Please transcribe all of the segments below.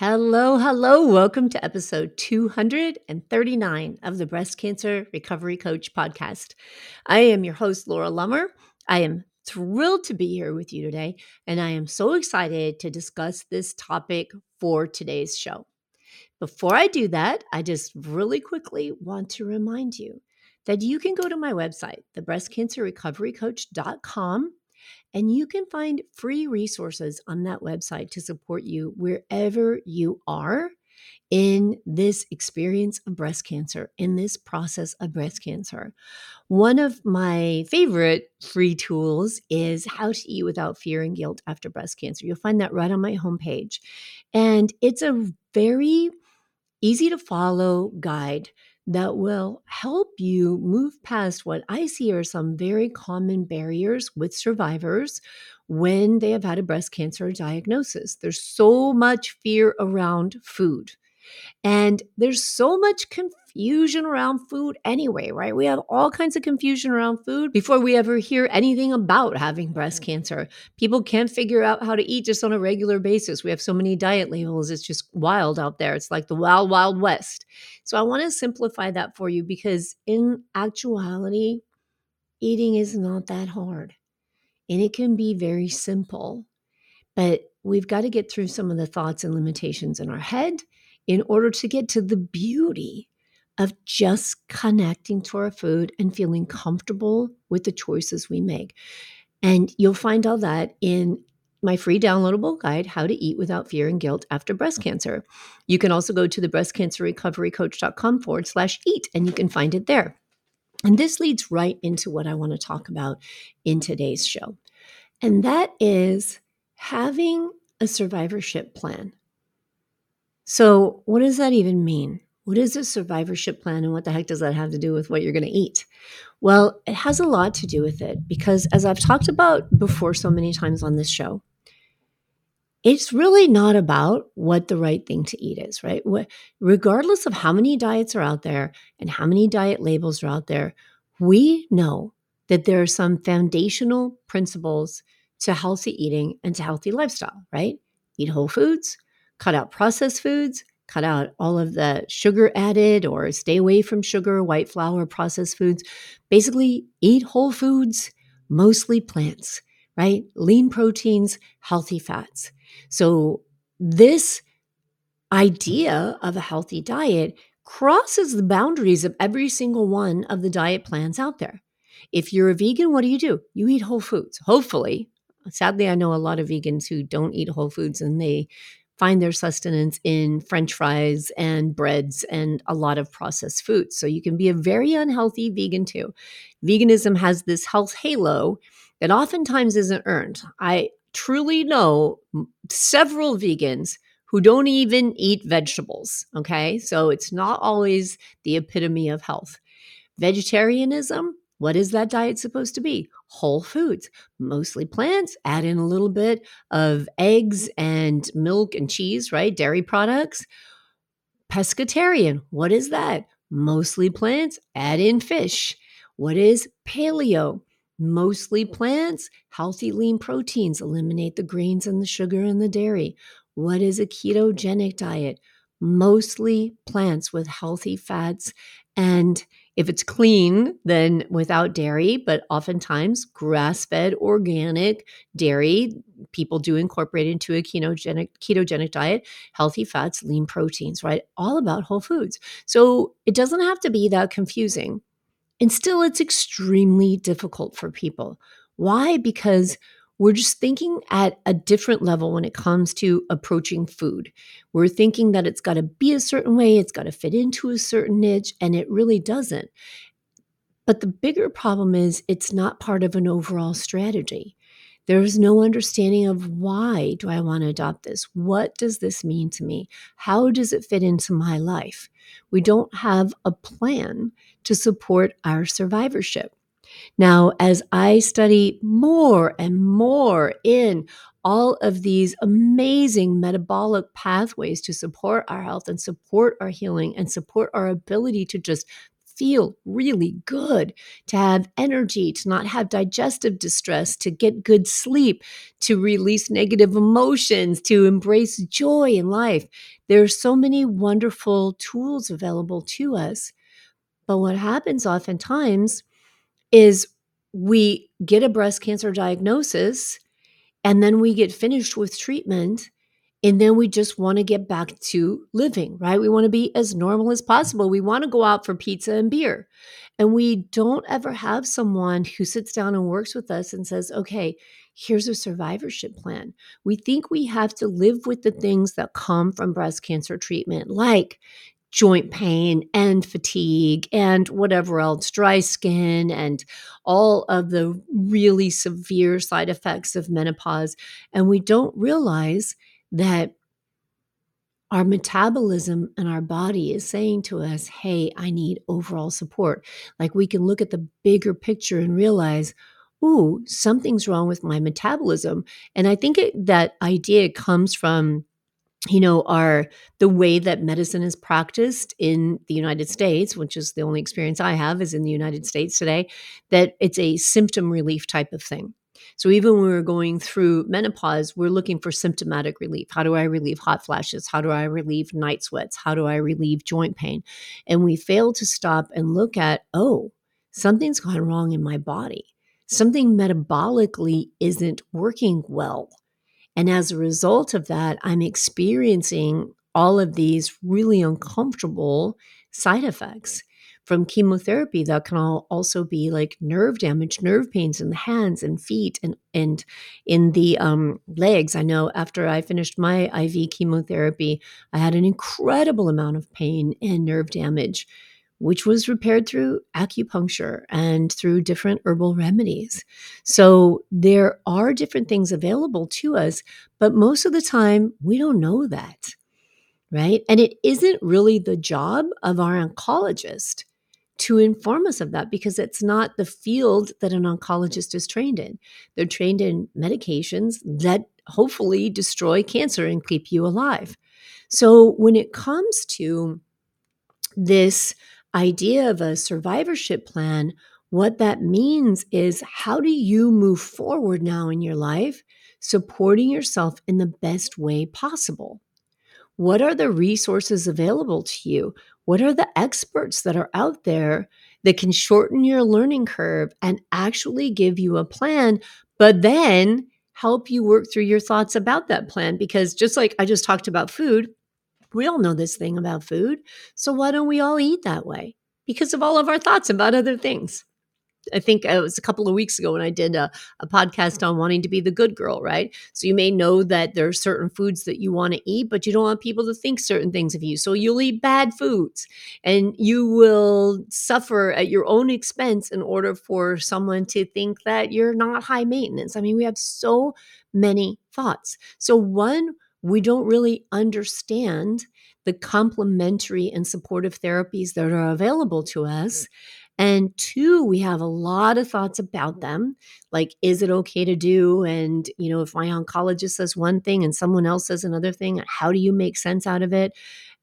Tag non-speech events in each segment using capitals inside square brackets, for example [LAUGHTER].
Hello, hello. Welcome to episode 239 of the Breast Cancer Recovery Coach podcast. I am your host, Laura Lummer. I am thrilled to be here with you today, and I am so excited to discuss this topic for today's show. Before I do that, I just really quickly want to remind you that you can go to my website, thebreastcancerrecoverycoach.com, and you can find free resources on that website to support you wherever you are in this experience of breast cancer, in this process of breast cancer. One of my favorite free tools is How to Eat Without Fear and Guilt After Breast Cancer. You'll find that right on my homepage. And it's a very easy to follow guide that will help you move past what I see are some very common barriers with survivors when they have had a breast cancer diagnosis. There's so much fear around food. And there's so much confusion around food anyway, right? We have all kinds of confusion around food before we ever hear anything about having breast cancer. People can't figure out how to eat just on a regular basis. We have so many diet labels. It's just wild out there. It's like the wild, wild west. So I want to simplify that for you because in actuality, eating is not that hard and it can be very simple. But we've got to get through some of the thoughts and limitations in our head in order to get to the beauty of just connecting to our food and feeling comfortable with the choices we make. And you'll find all that in my free downloadable guide, How to Eat Without Fear and Guilt After Breast Cancer. You can also go to the breastcancerrecoverycoach.com forward slash eat, and you can find it there. And this leads right into what I want to talk about in today's show. And that is having a survivorship plan. So, what does that even mean? What is a survivorship plan and what the heck does that have to do with what you're going to eat? Well, it has a lot to do with it because, as I've talked about before so many times on this show, it's really not about what the right thing to eat is, right? Regardless of how many diets are out there and how many diet labels are out there, we know that there are some foundational principles to healthy eating and to healthy lifestyle, right? Eat whole foods, cut out processed foods, cut out all of the sugar added or stay away from sugar, white flour, processed foods. Basically, eat whole foods, mostly plants, right? Lean proteins, healthy fats. So, this idea of a healthy diet crosses the boundaries of every single one of the diet plans out there. If you're a vegan, what do you do? You eat whole foods. Hopefully, sadly, I know a lot of vegans who don't eat whole foods and they find their sustenance in french fries and breads and a lot of processed foods. So you can be a very unhealthy vegan too. Veganism has this health halo that oftentimes isn't earned. I truly know several vegans who don't even eat vegetables. Okay. So it's not always the epitome of health. Vegetarianism, what is that diet supposed to be? Whole foods, mostly plants, add in a little bit of eggs and milk and cheese, right? Dairy products. Pescatarian, what is that? Mostly plants, add in fish. What is paleo? Mostly plants, healthy lean proteins, eliminate the grains and the sugar and the dairy. What is a ketogenic diet? Mostly plants with healthy fats and if it's clean, then without dairy, but oftentimes grass fed organic dairy, people do incorporate into a ketogenic, ketogenic diet, healthy fats, lean proteins, right? All about whole foods. So it doesn't have to be that confusing. And still, it's extremely difficult for people. Why? Because we're just thinking at a different level when it comes to approaching food. We're thinking that it's got to be a certain way, it's got to fit into a certain niche, and it really doesn't. But the bigger problem is it's not part of an overall strategy. There is no understanding of why do I want to adopt this? What does this mean to me? How does it fit into my life? We don't have a plan to support our survivorship. Now, as I study more and more in all of these amazing metabolic pathways to support our health and support our healing and support our ability to just feel really good, to have energy, to not have digestive distress, to get good sleep, to release negative emotions, to embrace joy in life. There are so many wonderful tools available to us. But what happens oftentimes is we get a breast cancer diagnosis and then we get finished with treatment and then we just want to get back to living, right? We want to be as normal as possible. We want to go out for pizza and beer. And we don't ever have someone who sits down and works with us and says, okay, here's a survivorship plan. We think we have to live with the things that come from breast cancer treatment, like joint pain and fatigue and whatever else, dry skin, and all of the really severe side effects of menopause. And we don't realize that our metabolism and our body is saying to us, hey, I need overall support. Like we can look at the bigger picture and realize, ooh, something's wrong with my metabolism. And I think it, that idea comes from you know are the way that medicine is practiced in the united states which is the only experience i have is in the united states today that it's a symptom relief type of thing. So even when we're going through menopause we're looking for symptomatic relief. How do i relieve hot flashes? How do i relieve night sweats? How do i relieve joint pain? And we fail to stop and look at oh something's gone wrong in my body. Something metabolically isn't working well and as a result of that, I'm experiencing all of these really uncomfortable side effects from chemotherapy that can also be like nerve damage, nerve pains in the hands and feet and and in the um, legs. I know after I finished my IV chemotherapy, I had an incredible amount of pain and nerve damage which was repaired through acupuncture and through different herbal remedies. So there are different things available to us, but most of the time we don't know that, right? And it isn't really the job of our oncologist to inform us of that because it's not the field that an oncologist is trained in. They're trained in medications that hopefully destroy cancer and keep you alive. So when it comes to this idea of a survivorship plan, what that means is how do you move forward now in your life, supporting yourself in the best way possible? What are the resources available to you? What are the experts that are out there that can shorten your learning curve and actually give you a plan, but then help you work through your thoughts about that plan? Because just like I just talked about food, we all know this thing about food. So why don't we all eat that way? Because of all of our thoughts about other things. I think uh, it was a couple of weeks ago when I did a, a, podcast on wanting to be the good girl, right? So you may know that there are certain foods that you want to eat, but you don't want people to think certain things of you. So you'll eat bad foods and you will suffer at your own expense in order for someone to think that you're not high maintenance. I mean, we have so many thoughts. So, one, we don't really understand the complementary and supportive therapies that are available to us. Mm. And two, we have a lot of thoughts about them. Like, is it okay to do? And, you know, if my oncologist says one thing and someone else says another thing, how do you make sense out of it?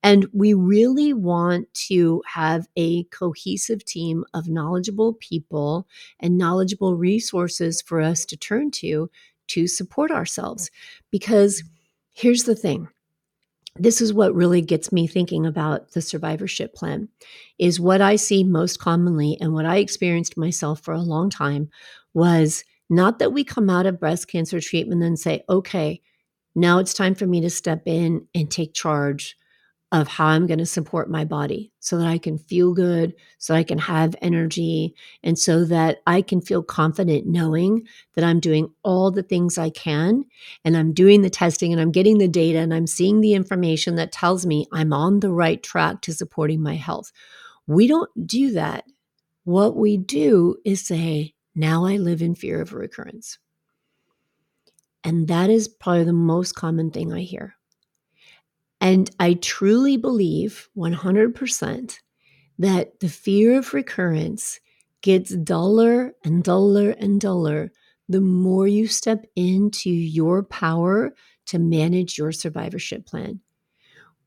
And we really want to have a cohesive team of knowledgeable people and knowledgeable resources for us to turn to to support ourselves. Mm. Because Here's the thing. This is what really gets me thinking about the survivorship plan is what I see most commonly and what I experienced myself for a long time was not that we come out of breast cancer treatment and say, okay, now it's time for me to step in and take charge of how I'm going to support my body so that I can feel good, so I can have energy, and so that I can feel confident knowing that I'm doing all the things I can and I'm doing the testing and I'm getting the data and I'm seeing the information that tells me I'm on the right track to supporting my health. We don't do that. What we do is say, now I live in fear of recurrence. And that is probably the most common thing I hear. And I truly believe 100% that the fear of recurrence gets duller and duller and duller the more you step into your power to manage your survivorship plan.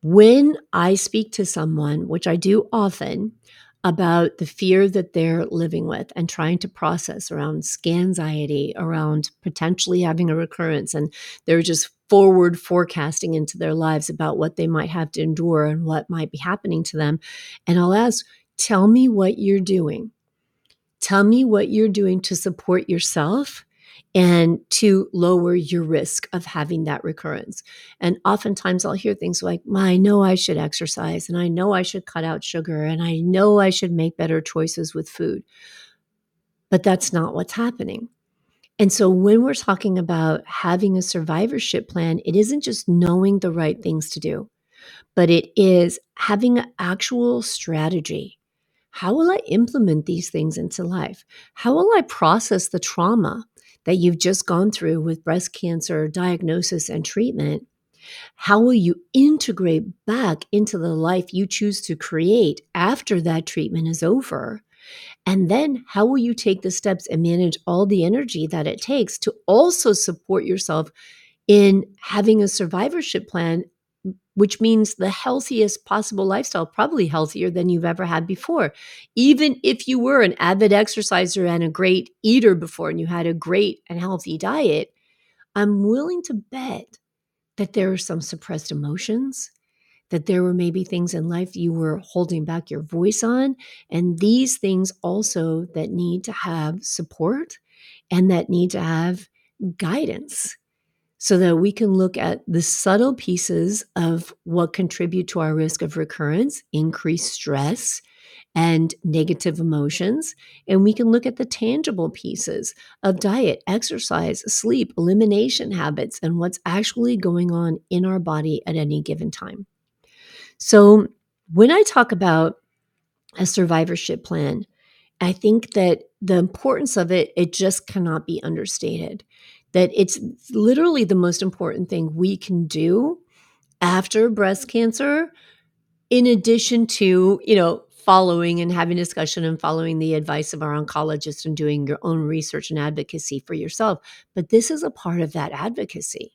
When I speak to someone, which I do often, about the fear that they're living with and trying to process around anxiety, around potentially having a recurrence, and they're just forward forecasting into their lives about what they might have to endure and what might be happening to them. And I'll ask, tell me what you're doing. Tell me what you're doing to support yourself and to lower your risk of having that recurrence. And oftentimes I'll hear things like, I know I should exercise and I know I should cut out sugar and I know I should make better choices with food. But that's not what's happening. And so when we're talking about having a survivorship plan, it isn't just knowing the right things to do, but it is having an actual strategy. How will I implement these things into life? How will I process the trauma that you've just gone through with breast cancer diagnosis and treatment, how will you integrate back into the life you choose to create after that treatment is over? And then how will you take the steps and manage all the energy that it takes to also support yourself in having a survivorship plan which means the healthiest possible lifestyle, probably healthier than you've ever had before. Even if you were an avid exerciser and a great eater before and you had a great and healthy diet, I'm willing to bet that there are some suppressed emotions, that there were maybe things in life you were holding back your voice on. And these things also that need to have support and that need to have guidance so that we can look at the subtle pieces of what contribute to our risk of recurrence, increased stress, and negative emotions. And we can look at the tangible pieces of diet, exercise, sleep, elimination habits, and what's actually going on in our body at any given time. So, when I talk about a survivorship plan, I think that the importance of it, it just cannot be understated. That it's literally the most important thing we can do after breast cancer in addition to you know following and having discussion and following the advice of our oncologist and doing your own research and advocacy for yourself. But this is a part of that advocacy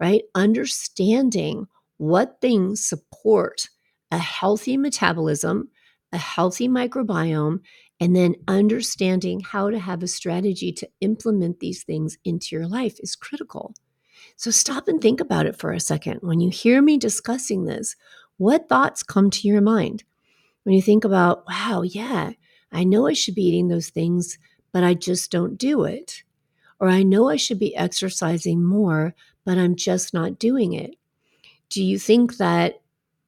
right? Understanding what things support a healthy metabolism a healthy microbiome and then understanding how to have a strategy to implement these things into your life is critical. So stop and think about it for a second. When you hear me discussing this, what thoughts come to your mind? When you think about, wow, yeah, I know I should be eating those things, but I just don't do it. Or I know I should be exercising more, but I'm just not doing it. Do you think that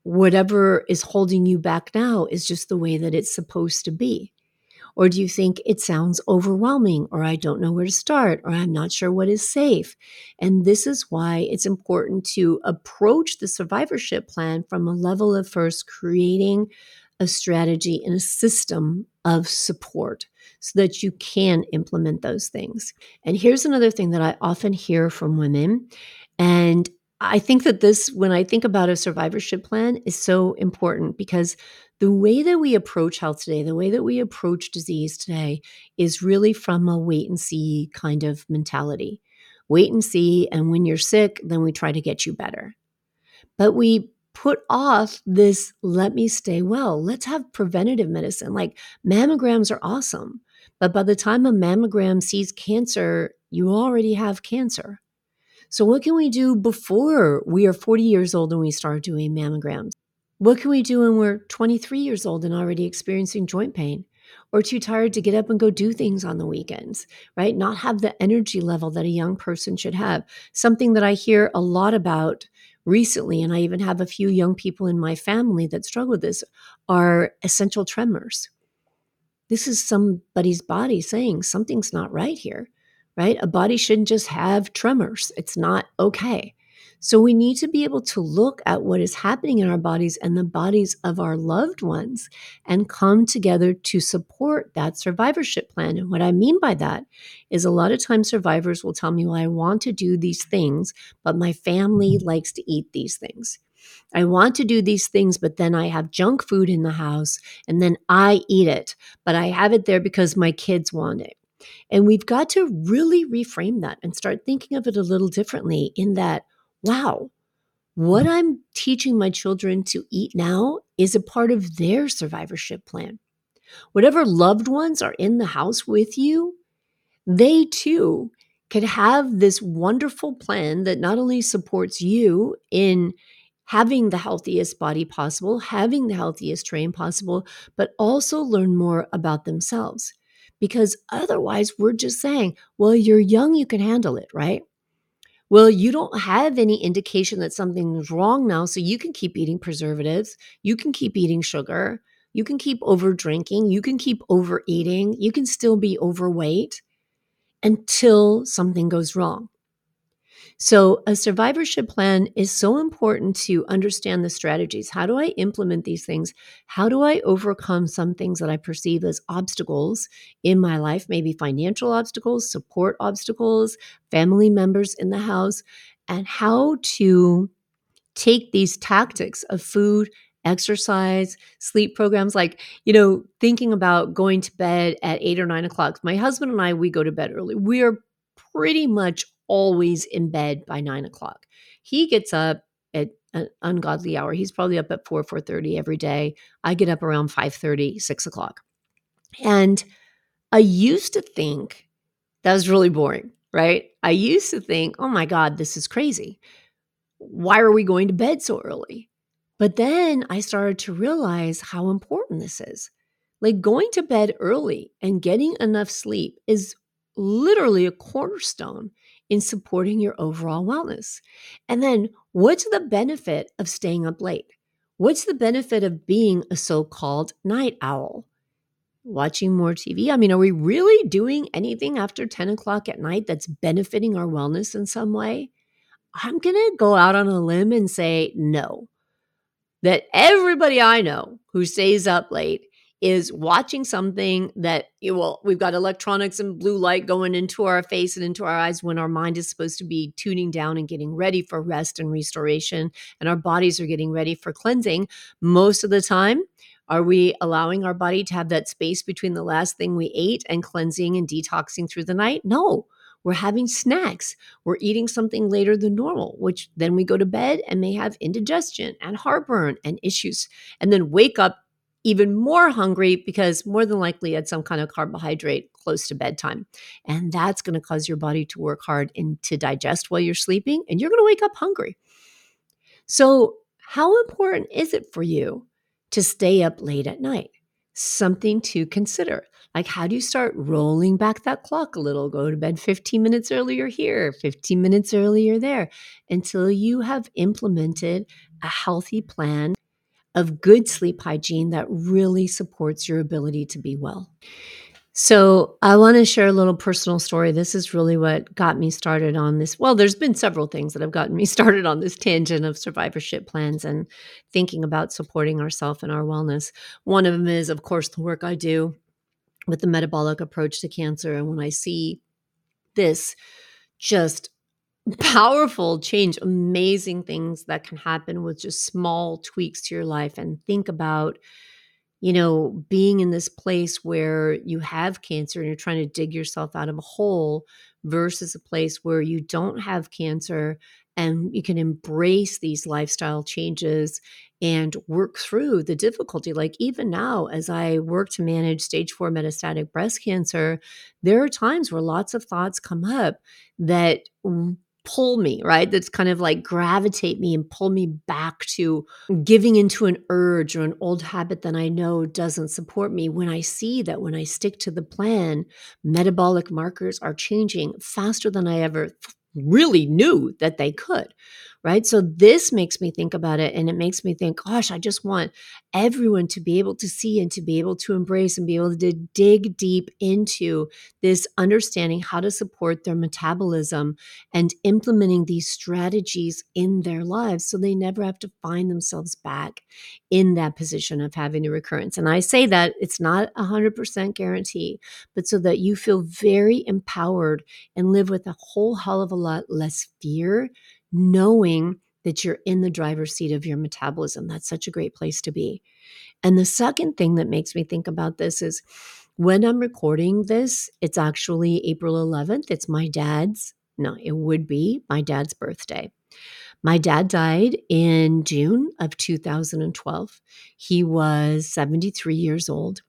whatever is holding you back now is just the way that it's supposed to be? Or do you think it sounds overwhelming, or I don't know where to start, or I'm not sure what is safe? And this is why it's important to approach the survivorship plan from a level of first creating a strategy and a system of support so that you can implement those things. And here's another thing that I often hear from women. And I think that this, when I think about a survivorship plan, is so important because the way that we approach health today, the way that we approach disease today is really from a wait and see kind of mentality. Wait and see. And when you're sick, then we try to get you better. But we put off this let me stay well. Let's have preventative medicine. Like mammograms are awesome. But by the time a mammogram sees cancer, you already have cancer. So, what can we do before we are 40 years old and we start doing mammograms? What can we do when we're 23 years old and already experiencing joint pain? Or too tired to get up and go do things on the weekends, right? Not have the energy level that a young person should have. Something that I hear a lot about recently, and I even have a few young people in my family that struggle with this, are essential tremors. This is somebody's body saying something's not right here, right? A body shouldn't just have tremors. It's not okay. So we need to be able to look at what is happening in our bodies and the bodies of our loved ones and come together to support that survivorship plan. And what I mean by that is a lot of times survivors will tell me, well, I want to do these things, but my family mm-hmm. likes to eat these things. I want to do these things, but then I have junk food in the house and then I eat it, but I have it there because my kids want it. And we've got to really reframe that and start thinking of it a little differently in that wow, what mm. I'm teaching my children to eat now is a part of their survivorship plan. Whatever loved ones are in the house with you, they too could have this wonderful plan that not only supports you in having the healthiest body possible, having the healthiest train possible, but also learn more about themselves. Because otherwise, we're just saying, well, you're young, you can handle it, right? Well, you don't have any indication that something's wrong now, so you can keep eating preservatives. You can keep eating sugar. You can keep over drinking. You can keep overeating. You can still be overweight until something goes wrong. So, a survivorship plan is so important to understand the strategies. How do I implement these things? How do I overcome some things that I perceive as obstacles in my life? Maybe financial obstacles, support obstacles, family members in the house, and how to take these tactics of food, exercise, sleep programs, like, you know, thinking about going to bed at eight or nine o'clock. My husband and I, we go to bed early. We are pretty much always in bed by nine o'clock. He gets up at an ungodly hour. He's probably up at 4, 4.30 every day. I get up around 5.30, 6 o'clock. And I used to think that was really boring, right? I used to think, oh my God, this is crazy. Why are we going to bed so early? But then I started to realize how important this is. Like going to bed early and getting enough sleep is literally a cornerstone in supporting your overall wellness. And then, what's the benefit of staying up late? What's the benefit of being a so called night owl? Watching more TV? I mean, are we really doing anything after 10 o'clock at night that's benefiting our wellness in some way? I'm going to go out on a limb and say no. That everybody I know who stays up late is watching something that well we've got electronics and blue light going into our face and into our eyes when our mind is supposed to be tuning down and getting ready for rest and restoration and our bodies are getting ready for cleansing. Most of the time are we allowing our body to have that space between the last thing we ate and cleansing and detoxing through the night? No. We're having snacks. We're eating something later than normal, which then we go to bed and may have indigestion and heartburn and issues, and then wake up even more hungry because more than likely had some kind of carbohydrate close to bedtime. And that's going to cause your body to work hard and to digest while you're sleeping, and you're going to wake up hungry. So, how important is it for you to stay up late at night? Something to consider. Like, how do you start rolling back that clock a little? Go to bed 15 minutes earlier here, 15 minutes earlier there, until you have implemented a healthy plan of good sleep hygiene that really supports your ability to be well. So, I want to share a little personal story. This is really what got me started on this. Well, there's been several things that have gotten me [LAUGHS] started on this tangent of survivorship plans and thinking about supporting ourselves and our wellness. One of them is, of course, the work I do with the metabolic approach to cancer. And when I see this just powerful change, amazing things that can happen with just small tweaks to your life. And think about, you know, being in this place where you have cancer and you're trying to dig yourself out of a hole versus a place where you don't have cancer and you can embrace these lifestyle changes and work through the difficulty. Like, even now, as I work to manage stage four metastatic breast cancer, there are times where lots of thoughts come up that mm, pull me, right? That's kind of like gravitate me and pull me back to giving into an urge or an old habit that I know doesn't support me. When I see that when I stick to the plan, metabolic markers are changing faster than I ever really knew that they could. Right? So this makes me think about it and it makes me think, gosh, I just want everyone to be able to see and to be able to embrace and be able to dig deep into this understanding how to support their metabolism and implementing these strategies in their lives so they never have to find themselves back in that position of having a recurrence. And I say that it's not a 100% guarantee, but so that you feel very empowered and live with a whole hell of a lot less fear knowing that you're in the driver's seat of your metabolism. That's such a great place to be. And the second thing that makes me think about this is when I'm recording this, it's actually April 11th. It's my dad's, no, it would be my dad's birthday. My dad died in June of 2012. He was 73 years old.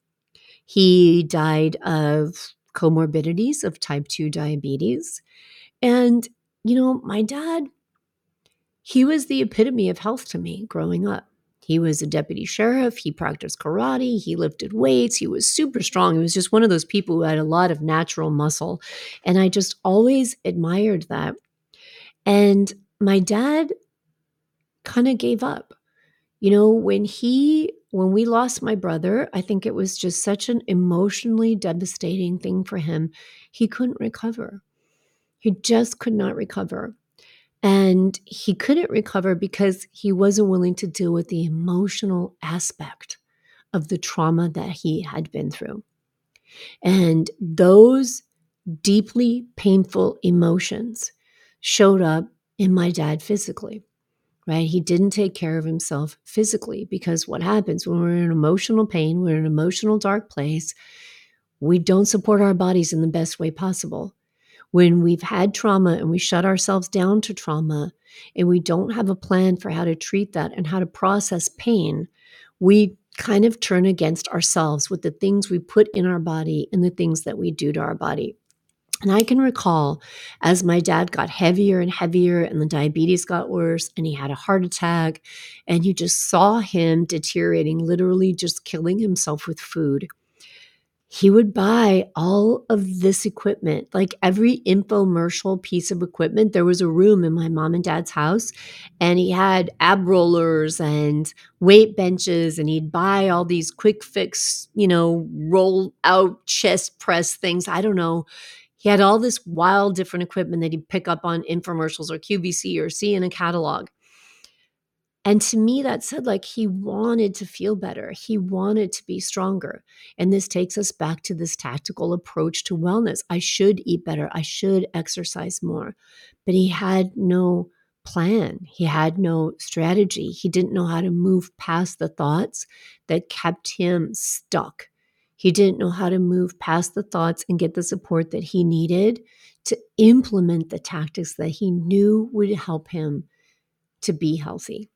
He died of comorbidities of type 2 diabetes. And, you know, my dad he was the epitome of health to me growing up. He was a deputy sheriff. He practiced karate. He lifted weights. He was super strong. He was just one of those people who had a lot of natural muscle. And I just always admired that. And my dad kind of gave up. You know, when he, when we lost my brother, I think it was just such an emotionally devastating thing for him. He couldn't recover. He just could not recover. And he couldn't recover because he wasn't willing to deal with the emotional aspect of the trauma that he had been through. And those deeply painful emotions showed up in my dad physically, right? He didn't take care of himself physically because what happens when we're in emotional pain, we're in an emotional dark place, we don't support our bodies in the best way possible when we've had trauma and we shut ourselves down to trauma and we don't have a plan for how to treat that and how to process pain, we kind of turn against ourselves with the things we put in our body and the things that we do to our body. And I can recall as my dad got heavier and heavier, and the diabetes got worse, and he had a heart attack, and you just saw him deteriorating, literally just killing himself with food he would buy all of this equipment, like every infomercial piece of equipment. There was a room in my mom and dad's house, and he had ab rollers and weight benches, and he'd buy all these quick fix, you know, roll out chest press things. I don't know. He had all this wild different equipment that he'd pick up on infomercials or QVC or see in a catalog. And to me, that said, like he wanted to feel better. He wanted to be stronger. And this takes us back to this tactical approach to wellness. I should eat better. I should exercise more. But he had no plan. He had no strategy. He didn't know how to move past the thoughts that kept him stuck. He didn't know how to move past the thoughts and get the support that he needed to implement the tactics that he knew would help him to be healthy.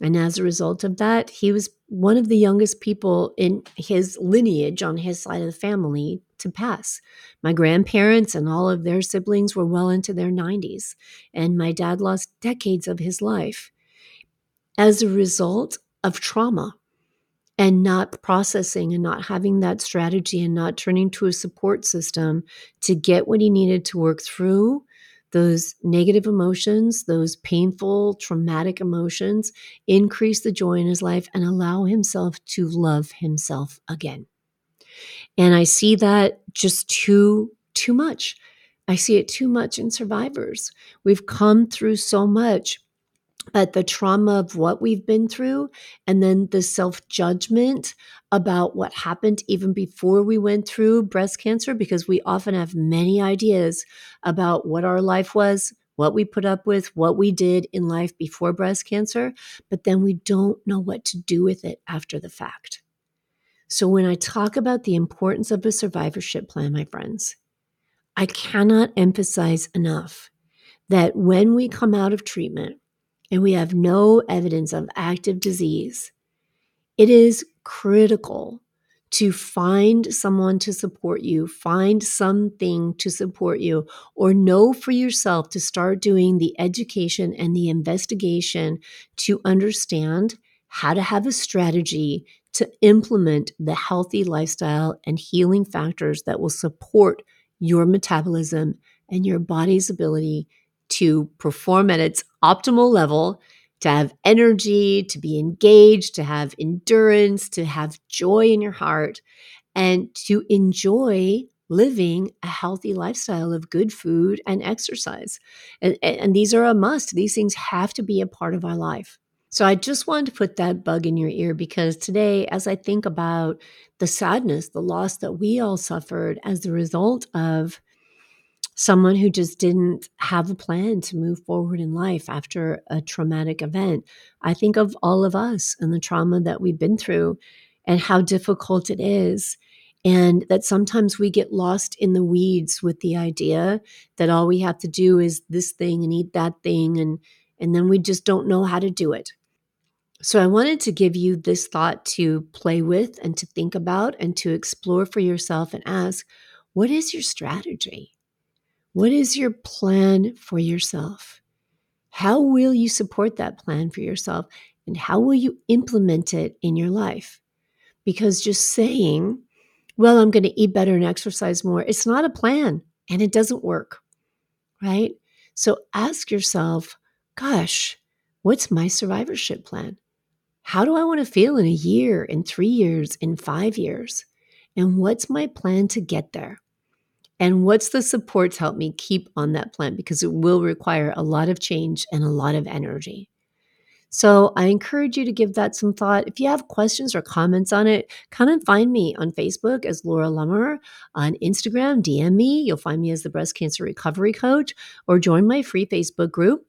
And as a result of that, he was one of the youngest people in his lineage on his side of the family to pass. My grandparents and all of their siblings were well into their 90s, and my dad lost decades of his life as a result of trauma and not processing and not having that strategy and not turning to a support system to get what he needed to work through those negative emotions, those painful, traumatic emotions, increase the joy in his life and allow himself to love himself again. And I see that just too, too much. I see it too much in survivors. We've come through so much but the trauma of what we've been through and then the self judgment about what happened even before we went through breast cancer, because we often have many ideas about what our life was, what we put up with, what we did in life before breast cancer, but then we don't know what to do with it after the fact. So, when I talk about the importance of a survivorship plan, my friends, I cannot emphasize enough that when we come out of treatment, and we have no evidence of active disease, it is critical to find someone to support you, find something to support you, or know for yourself to start doing the education and the investigation to understand how to have a strategy to implement the healthy lifestyle and healing factors that will support your metabolism and your body's ability to perform at its optimal level, to have energy, to be engaged, to have endurance, to have joy in your heart, and to enjoy living a healthy lifestyle of good food and exercise. And, and these are a must. These things have to be a part of our life. So I just wanted to put that bug in your ear because today, as I think about the sadness, the loss that we all suffered as a result of someone who just didn't have a plan to move forward in life after a traumatic event, I think of all of us and the trauma that we've been through and how difficult it is. And that sometimes we get lost in the weeds with the idea that all we have to do is this thing and eat that thing and and then we just don't know how to do it. So I wanted to give you this thought to play with and to think about and to explore for yourself and ask, what is your strategy? What is your plan for yourself? How will you support that plan for yourself? And how will you implement it in your life? Because just saying, well, I'm going to eat better and exercise more, it's not a plan and it doesn't work, right? So ask yourself, gosh, what's my survivorship plan? How do I want to feel in a year, in three years, in five years? And what's my plan to get there? And what's the support to help me keep on that plan? Because it will require a lot of change and a lot of energy. So I encourage you to give that some thought. If you have questions or comments on it, come and find me on Facebook as Laura Lummer, on Instagram, DM me. You'll find me as the Breast Cancer Recovery Coach, or join my free Facebook group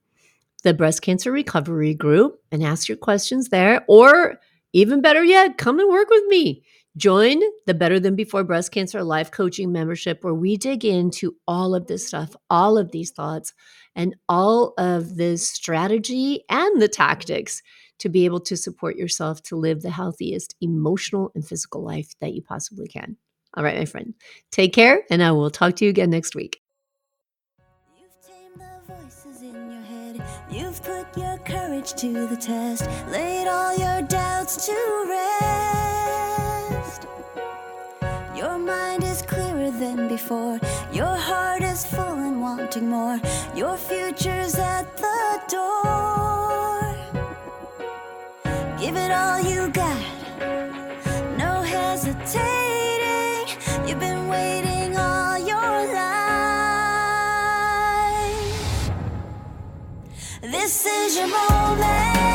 the breast cancer recovery group and ask your questions there. Or even better yet, come and work with me. Join the Better Than Before Breast Cancer Life Coaching membership, where we dig into all of this stuff, all of these thoughts, and all of this strategy and the tactics to be able to support yourself to live the healthiest emotional and physical life that you possibly can. All right, my friend, take care, and I will talk to you again next week. You've put your courage to the test, laid all your doubts to rest. Before, your heart is full and wanting more. Your future's at the door. Give it all you got, no hesitating. You've been waiting. All your life. This is your moment.